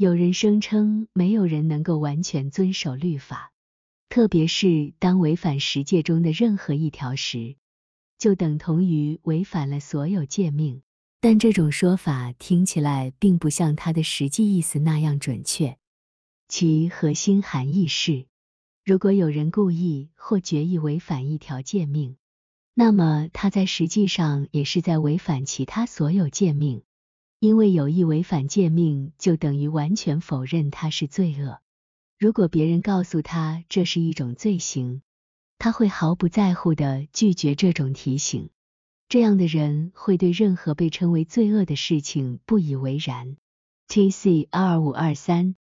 有人声称没有人能够完全遵守律法，特别是当违反十诫中的任何一条时，就等同于违反了所有诫命。但这种说法听起来并不像它的实际意思那样准确。其核心含义是，如果有人故意或决意违反一条诫命，那么他在实际上也是在违反其他所有诫命。因为有意违反诫命，就等于完全否认他是罪恶。如果别人告诉他这是一种罪行，他会毫不在乎的拒绝这种提醒。这样的人会对任何被称为罪恶的事情不以为然。T C R 五二三